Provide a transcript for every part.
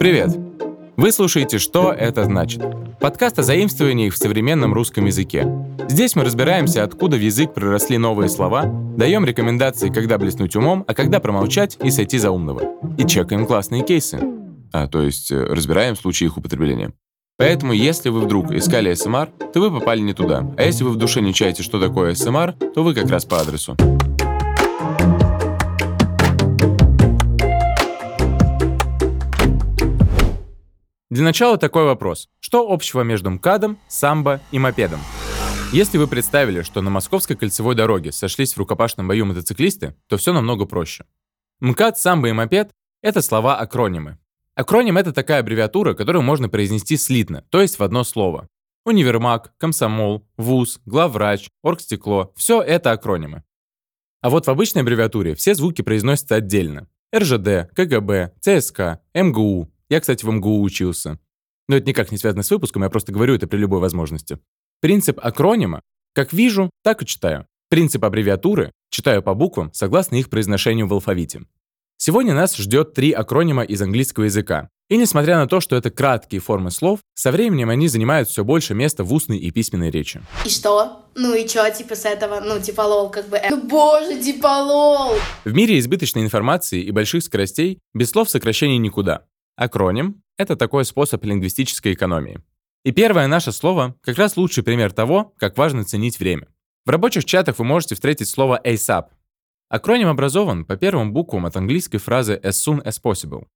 Привет! Вы слушаете «Что это значит?» Подкаст о заимствованиях в современном русском языке. Здесь мы разбираемся, откуда в язык проросли новые слова, даем рекомендации, когда блеснуть умом, а когда промолчать и сойти за умного. И чекаем классные кейсы. А, то есть э, разбираем случаи их употребления. Поэтому, если вы вдруг искали СМР, то вы попали не туда. А если вы в душе не чаете, что такое СМР, то вы как раз по адресу. Для начала такой вопрос. Что общего между МКАДом, самбо и мопедом? Если вы представили, что на Московской кольцевой дороге сошлись в рукопашном бою мотоциклисты, то все намного проще. МКАД, самбо и мопед — это слова-акронимы. Акроним — это такая аббревиатура, которую можно произнести слитно, то есть в одно слово. Универмаг, комсомол, вуз, главврач, оргстекло — все это акронимы. А вот в обычной аббревиатуре все звуки произносятся отдельно. РЖД, КГБ, ЦСК, МГУ, я, кстати, в МГУ учился. Но это никак не связано с выпуском, я просто говорю это при любой возможности. Принцип акронима как вижу, так и читаю. Принцип аббревиатуры читаю по буквам, согласно их произношению в алфавите. Сегодня нас ждет три акронима из английского языка. И несмотря на то, что это краткие формы слов, со временем они занимают все больше места в устной и письменной речи. И что? Ну и что, типа, с этого? Ну, типа, лол, как бы... э, Ну, боже, типа, лол! В мире избыточной информации и больших скоростей без слов сокращений никуда. Акроним — это такой способ лингвистической экономии. И первое наше слово как раз лучший пример того, как важно ценить время. В рабочих чатах вы можете встретить слово ASAP. Акроним образован по первым буквам от английской фразы as soon as possible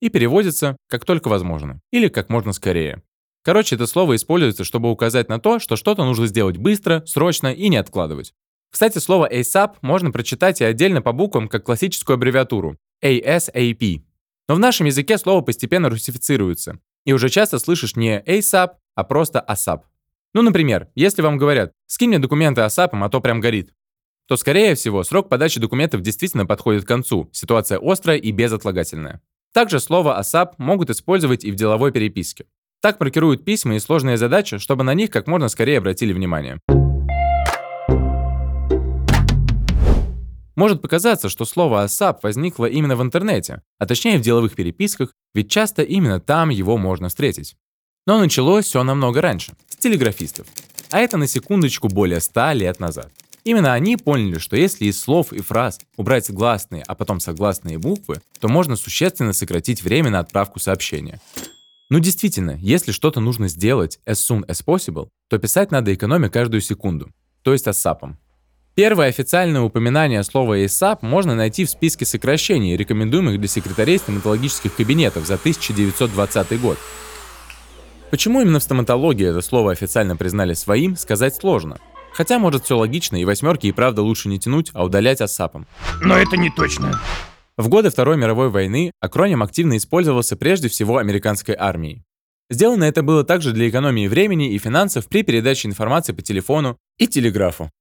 и переводится как только возможно или как можно скорее. Короче, это слово используется, чтобы указать на то, что что-то нужно сделать быстро, срочно и не откладывать. Кстати, слово ASAP можно прочитать и отдельно по буквам как классическую аббревиатуру ASAP. Но в нашем языке слово постепенно русифицируется, и уже часто слышишь не ASAP, а просто ASAP. Ну, например, если вам говорят «скинь мне документы ASAP, а то прям горит», то, скорее всего, срок подачи документов действительно подходит к концу, ситуация острая и безотлагательная. Также слово ASAP могут использовать и в деловой переписке. Так маркируют письма и сложные задачи, чтобы на них как можно скорее обратили внимание. Может показаться, что слово ASAP возникло именно в интернете, а точнее в деловых переписках, ведь часто именно там его можно встретить. Но началось все намного раньше, с телеграфистов. А это на секундочку более 100 лет назад. Именно они поняли, что если из слов и фраз убрать гласные, а потом согласные буквы, то можно существенно сократить время на отправку сообщения. Ну действительно, если что-то нужно сделать as soon as possible, то писать надо экономя каждую секунду, то есть ассапом. Первое официальное упоминание слова ASAP можно найти в списке сокращений, рекомендуемых для секретарей стоматологических кабинетов за 1920 год. Почему именно в стоматологии это слово официально признали своим, сказать сложно. Хотя, может, все логично, и восьмерки и правда лучше не тянуть, а удалять ассапом. Но это не точно. В годы Второй мировой войны акроним активно использовался прежде всего американской армией. Сделано это было также для экономии времени и финансов при передаче информации по телефону и телеграфу.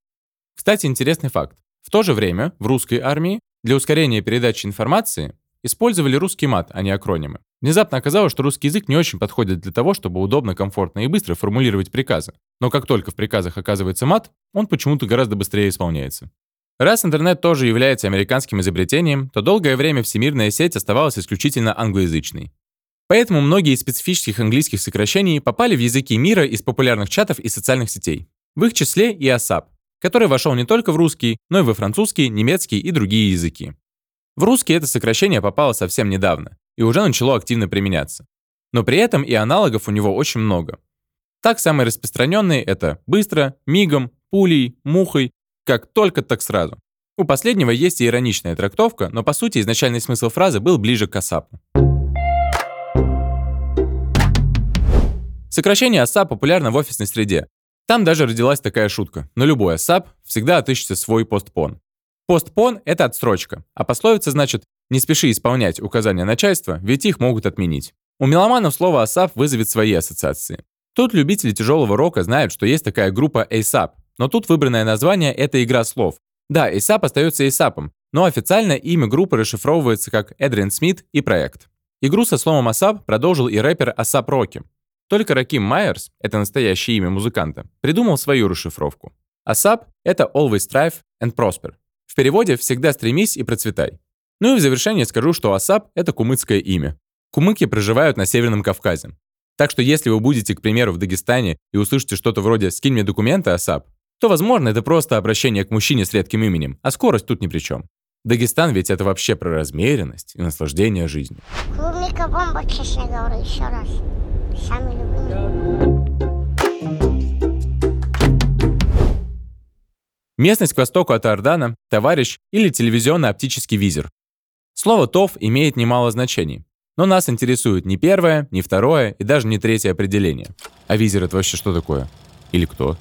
Кстати, интересный факт. В то же время в русской армии для ускорения передачи информации использовали русский мат, а не акронимы. Внезапно оказалось, что русский язык не очень подходит для того, чтобы удобно, комфортно и быстро формулировать приказы. Но как только в приказах оказывается мат, он почему-то гораздо быстрее исполняется. Раз интернет тоже является американским изобретением, то долгое время всемирная сеть оставалась исключительно англоязычной. Поэтому многие из специфических английских сокращений попали в языки мира из популярных чатов и социальных сетей. В их числе и ASAP, который вошел не только в русский, но и во французский, немецкий и другие языки. В русский это сокращение попало совсем недавно и уже начало активно применяться. Но при этом и аналогов у него очень много. Так, самые распространенные это быстро, мигом, пулей, мухой, как только, так сразу. У последнего есть и ироничная трактовка, но по сути изначальный смысл фразы был ближе к асапу. Сокращение аса популярно в офисной среде, там даже родилась такая шутка. На любой ASAP всегда отыщется свой постпон. Постпон — это отсрочка, а пословица значит «не спеши исполнять указания начальства, ведь их могут отменить». У меломанов слово ASAP вызовет свои ассоциации. Тут любители тяжелого рока знают, что есть такая группа ASAP, но тут выбранное название — это игра слов. Да, ASAP остается ASAP, но официально имя группы расшифровывается как Эдрин Смит и проект. Игру со словом ASAP продолжил и рэпер ASAP Rocky. Только Раким Майерс, это настоящее имя музыканта, придумал свою расшифровку. ASAP — это Always Strive and Prosper. В переводе «всегда стремись и процветай». Ну и в завершение скажу, что ASAP — это кумыцкое имя. Кумыки проживают на Северном Кавказе. Так что если вы будете, к примеру, в Дагестане и услышите что-то вроде «скинь мне документы, Асап», то, возможно, это просто обращение к мужчине с редким именем, а скорость тут ни при чем. Дагестан ведь это вообще про размеренность и наслаждение жизнью. Клубника бомба, честно говоря, еще раз. Любимые. Местность к востоку от Иордана, товарищ или телевизионно-оптический визор. Слово «тов» имеет немало значений. Но нас интересует не первое, не второе и даже не третье определение. А визер это вообще что такое? Или кто?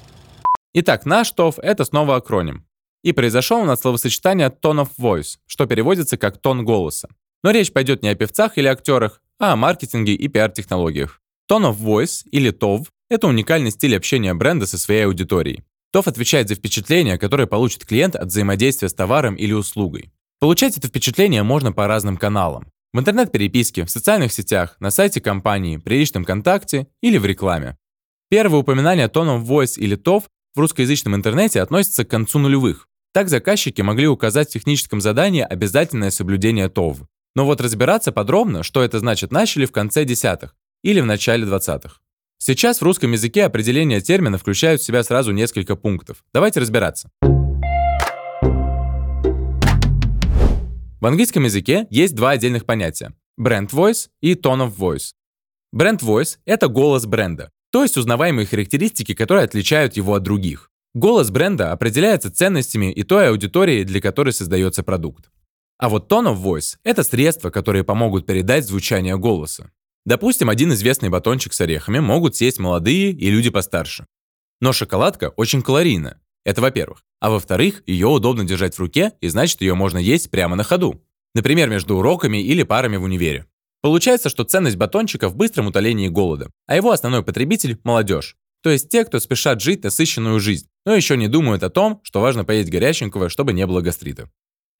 Итак, наш ТОВ — это снова акроним. И произошел он от словосочетания tone of voice, что переводится как тон голоса. Но речь пойдет не о певцах или актерах, а о маркетинге и пиар-технологиях. Tone of voice или TOV — это уникальный стиль общения бренда со своей аудиторией. TOV отвечает за впечатление, которое получит клиент от взаимодействия с товаром или услугой. Получать это впечатление можно по разным каналам. В интернет-переписке, в социальных сетях, на сайте компании, при личном контакте или в рекламе. Первое упоминание Tone of Voice или TOV в русскоязычном интернете относится к концу нулевых. Так заказчики могли указать в техническом задании обязательное соблюдение ТОВ. Но вот разбираться подробно, что это значит, начали в конце десятых или в начале двадцатых. Сейчас в русском языке определение термина включают в себя сразу несколько пунктов. Давайте разбираться. В английском языке есть два отдельных понятия – brand voice и tone of voice. Brand voice – это голос бренда, то есть узнаваемые характеристики, которые отличают его от других. Голос бренда определяется ценностями и той аудиторией, для которой создается продукт. А вот tone of voice – это средства, которые помогут передать звучание голоса. Допустим, один известный батончик с орехами могут съесть молодые и люди постарше. Но шоколадка очень калорийна. Это во-первых. А во-вторых, ее удобно держать в руке, и значит, ее можно есть прямо на ходу. Например, между уроками или парами в универе. Получается, что ценность батончика в быстром утолении голода, а его основной потребитель – молодежь. То есть те, кто спешат жить насыщенную жизнь, но еще не думают о том, что важно поесть горяченького, чтобы не было гастрита.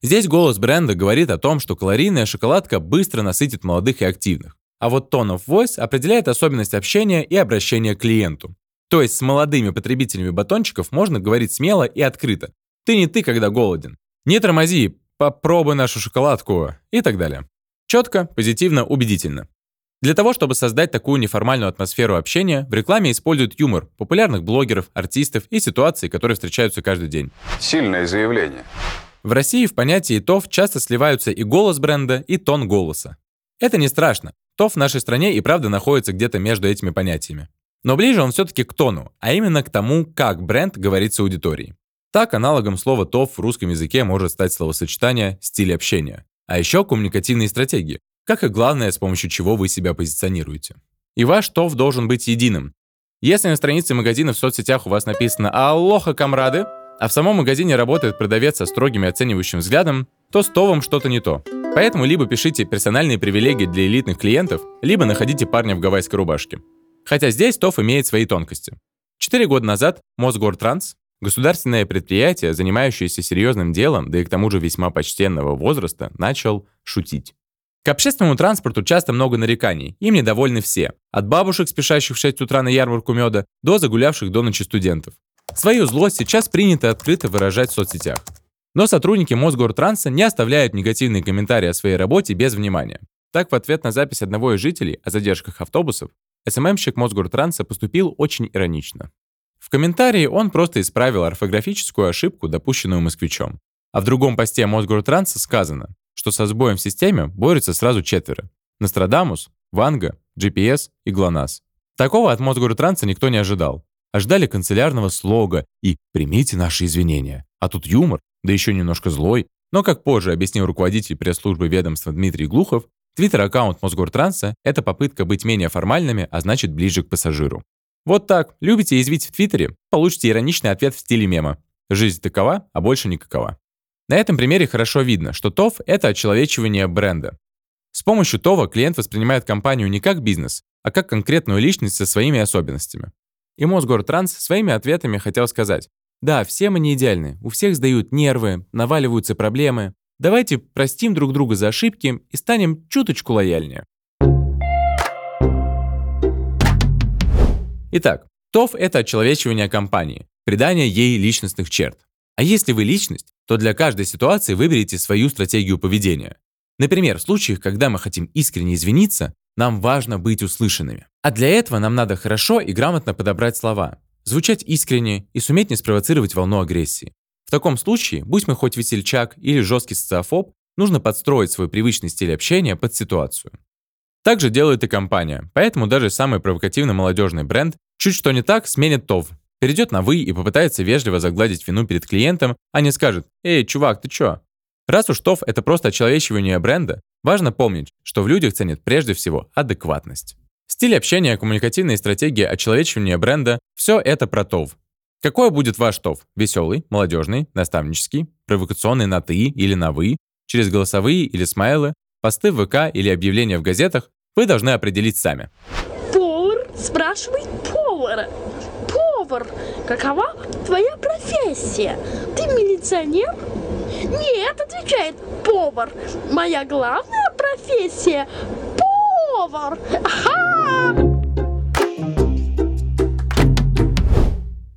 Здесь голос бренда говорит о том, что калорийная шоколадка быстро насытит молодых и активных. А вот tone of voice определяет особенность общения и обращения к клиенту. То есть с молодыми потребителями батончиков можно говорить смело и открыто. Ты не ты, когда голоден. Не тормози, попробуй нашу шоколадку и так далее. Четко, позитивно, убедительно. Для того, чтобы создать такую неформальную атмосферу общения, в рекламе используют юмор популярных блогеров, артистов и ситуаций, которые встречаются каждый день. Сильное заявление. В России в понятии ТОВ часто сливаются и голос бренда, и тон голоса. Это не страшно. ТОВ в нашей стране и правда находится где-то между этими понятиями. Но ближе он все-таки к тону, а именно к тому, как бренд говорит с аудиторией. Так, аналогом слова «ТОВ» в русском языке может стать словосочетание «стиль общения». А еще коммуникативные стратегии, как и главное, с помощью чего вы себя позиционируете. И ваш ТОВ должен быть единым. Если на странице магазина в соцсетях у вас написано «Аллоха, комрады», а в самом магазине работает продавец со строгим и оценивающим взглядом, то с ТОВом что-то не то. Поэтому либо пишите персональные привилегии для элитных клиентов, либо находите парня в гавайской рубашке. Хотя здесь ТОВ имеет свои тонкости. Четыре года назад Мосгортранс, государственное предприятие, занимающееся серьезным делом, да и к тому же весьма почтенного возраста, начал шутить. К общественному транспорту часто много нареканий, им недовольны все. От бабушек, спешащих в 6 утра на ярмарку меда, до загулявших до ночи студентов. Свою злость сейчас принято открыто выражать в соцсетях. Но сотрудники Мосгортранса не оставляют негативные комментарии о своей работе без внимания. Так, в ответ на запись одного из жителей о задержках автобусов, СММщик Мосгортранса поступил очень иронично. В комментарии он просто исправил орфографическую ошибку, допущенную москвичом. А в другом посте Мосгортранса сказано, что со сбоем в системе борются сразу четверо. Нострадамус, Ванга, GPS и ГЛОНАСС. Такого от Мосгортранса никто не ожидал. Ожидали канцелярного слога и «примите наши извинения». А тут юмор, да еще немножко злой. Но, как позже объяснил руководитель пресс-службы ведомства Дмитрий Глухов, твиттер-аккаунт Мосгортранса — это попытка быть менее формальными, а значит ближе к пассажиру. Вот так. Любите извить в Твиттере? Получите ироничный ответ в стиле мема. Жизнь такова, а больше никакова. На этом примере хорошо видно, что ТОВ – это очеловечивание бренда. С помощью ТОВа клиент воспринимает компанию не как бизнес, а как конкретную личность со своими особенностями. И Мосгортранс своими ответами хотел сказать, да, все мы не идеальны, у всех сдают нервы, наваливаются проблемы. Давайте простим друг друга за ошибки и станем чуточку лояльнее. Итак, ТОВ – это очеловечивание компании, придание ей личностных черт. А если вы личность, то для каждой ситуации выберите свою стратегию поведения. Например, в случаях, когда мы хотим искренне извиниться, Нам важно быть услышанными. А для этого нам надо хорошо и грамотно подобрать слова, звучать искренне и суметь не спровоцировать волну агрессии. В таком случае, будь мы хоть весельчак или жесткий социофоб, нужно подстроить свой привычный стиль общения под ситуацию. Так же делает и компания, поэтому даже самый провокативный молодежный бренд чуть что не так сменит ТОВ, перейдет на «вы» и попытается вежливо загладить вину перед клиентом, а не скажет «Эй, чувак, ты чё?». Раз уж ТОВ — это просто очеловечивание бренда, важно помнить, что в людях ценят прежде всего адекватность. Стиль общения, коммуникативные стратегии, очеловечивание бренда — все это про ТОВ. Какой будет ваш ТОВ? Веселый, молодежный, наставнический, провокационный на «ты» или на «вы», через голосовые или смайлы, посты в ВК или объявления в газетах вы должны определить сами. Повар спрашивает повара. Повар, какова твоя профессия? Ты милиционер? Нет, отвечает повар. Моя главная профессия – повар. Ага!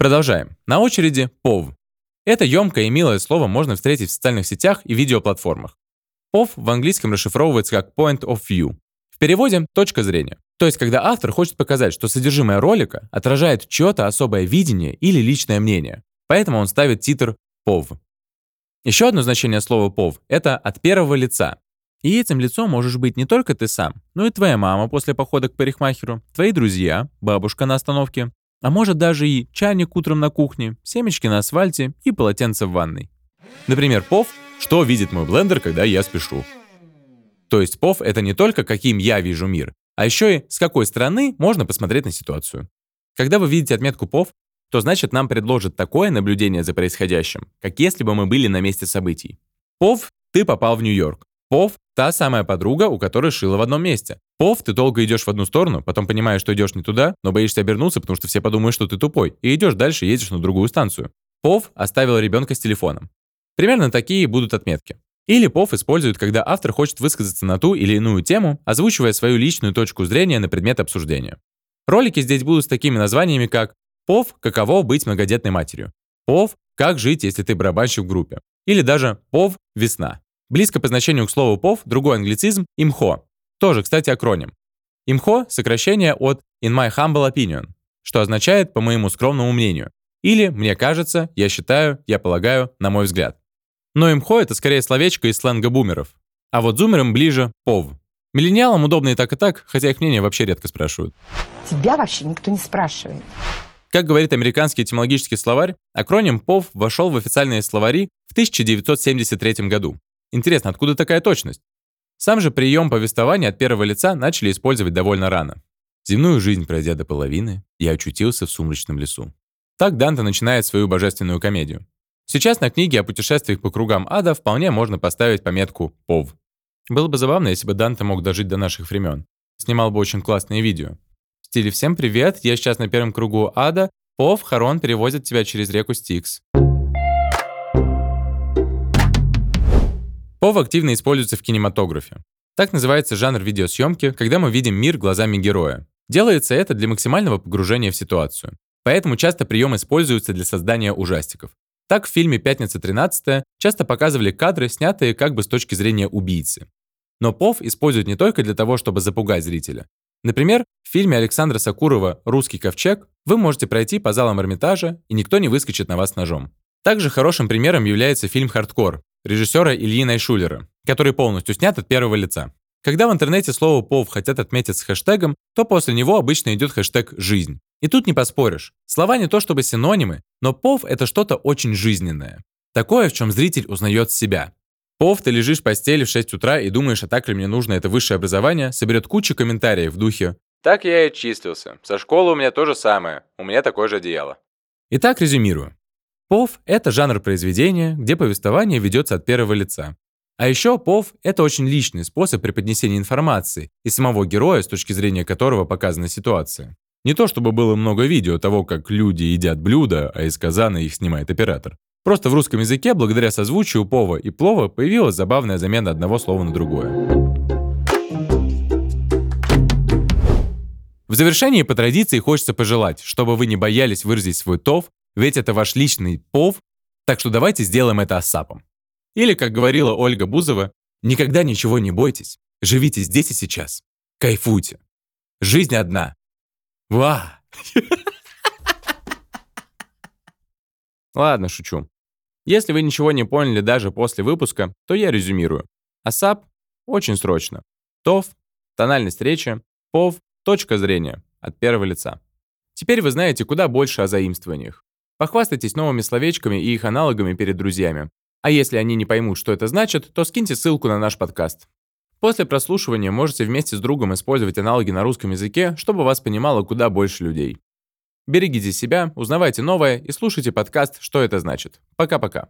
Продолжаем. На очереди POV. Это емкое и милое слово можно встретить в социальных сетях и видеоплатформах. POV в английском расшифровывается как Point of View. В переводе – точка зрения. То есть, когда автор хочет показать, что содержимое ролика отражает чье-то особое видение или личное мнение. Поэтому он ставит титр POV. Еще одно значение слова POV – это от первого лица. И этим лицом можешь быть не только ты сам, но и твоя мама после похода к парикмахеру, твои друзья, бабушка на остановке, а может даже и чайник утром на кухне, семечки на асфальте и полотенце в ванной. Например, POV – что видит мой блендер, когда я спешу. То есть POV – это не только каким я вижу мир, а еще и с какой стороны можно посмотреть на ситуацию. Когда вы видите отметку POV, то значит нам предложат такое наблюдение за происходящим, как если бы мы были на месте событий. Пов, ты попал в Нью-Йорк. Пов – та самая подруга, у которой шила в одном месте. Пов, ты долго идешь в одну сторону, потом понимаешь, что идешь не туда, но боишься обернуться, потому что все подумают, что ты тупой, и идешь дальше, едешь на другую станцию. Пов оставил ребенка с телефоном. Примерно такие будут отметки. Или ПОВ используют, когда автор хочет высказаться на ту или иную тему, озвучивая свою личную точку зрения на предмет обсуждения. Ролики здесь будут с такими названиями, как Пов «Каково быть многодетной матерью». Пов «Как жить, если ты барабанщик в группе». Или даже Пов «Весна». Близко по значению к слову Пов другой англицизм «имхо». Тоже, кстати, акроним. Имхо – сокращение от «in my humble opinion», что означает «по моему скромному мнению». Или «мне кажется», «я считаю», «я полагаю», «на мой взгляд». Но имхо – это скорее словечко из сленга бумеров. А вот зумерам ближе «пов». Миллениалам удобно и так, и так, хотя их мнение вообще редко спрашивают. Тебя вообще никто не спрашивает. Как говорит американский этимологический словарь, акроним ПОВ вошел в официальные словари в 1973 году. Интересно, откуда такая точность? Сам же прием повествования от первого лица начали использовать довольно рано. Земную жизнь пройдя до половины, я очутился в сумрачном лесу. Так Данте начинает свою божественную комедию. Сейчас на книге о путешествиях по кругам ада вполне можно поставить пометку «ПОВ». Было бы забавно, если бы Данте мог дожить до наших времен. Снимал бы очень классные видео стиле «Всем привет, я сейчас на первом кругу ада, Пов, Харон перевозит тебя через реку Стикс». Пов активно используется в кинематографе. Так называется жанр видеосъемки, когда мы видим мир глазами героя. Делается это для максимального погружения в ситуацию. Поэтому часто прием используется для создания ужастиков. Так в фильме «Пятница 13 часто показывали кадры, снятые как бы с точки зрения убийцы. Но Пов использует не только для того, чтобы запугать зрителя, Например, в фильме Александра Сакурова «Русский ковчег» вы можете пройти по залам Эрмитажа, и никто не выскочит на вас ножом. Также хорошим примером является фильм «Хардкор» режиссера Ильи Найшулера, который полностью снят от первого лица. Когда в интернете слово «пов» хотят отметить с хэштегом, то после него обычно идет хэштег «жизнь». И тут не поспоришь. Слова не то чтобы синонимы, но «пов» — это что-то очень жизненное. Такое, в чем зритель узнает себя. Пов, ты лежишь в постели в 6 утра и думаешь, а так ли мне нужно это высшее образование, соберет кучу комментариев в духе «Так я и чистился. Со школы у меня то же самое. У меня такое же одеяло». Итак, резюмирую. Пов — это жанр произведения, где повествование ведется от первого лица. А еще пов — это очень личный способ преподнесения информации и самого героя, с точки зрения которого показана ситуация. Не то чтобы было много видео того, как люди едят блюда, а из казана их снимает оператор. Просто в русском языке, благодаря созвучию пова и плова, появилась забавная замена одного слова на другое. В завершении по традиции хочется пожелать, чтобы вы не боялись выразить свой тов, ведь это ваш личный пов, так что давайте сделаем это асапом. Или, как говорила Ольга Бузова, никогда ничего не бойтесь, живите здесь и сейчас. Кайфуйте. Жизнь одна. Ва! Ладно, шучу. Если вы ничего не поняли даже после выпуска, то я резюмирую. ASAP – очень срочно. TOF – тональность речи. POV – точка зрения от первого лица. Теперь вы знаете куда больше о заимствованиях. Похвастайтесь новыми словечками и их аналогами перед друзьями. А если они не поймут, что это значит, то скиньте ссылку на наш подкаст. После прослушивания можете вместе с другом использовать аналоги на русском языке, чтобы вас понимало куда больше людей. Берегите себя, узнавайте новое и слушайте подкаст «Что это значит». Пока-пока.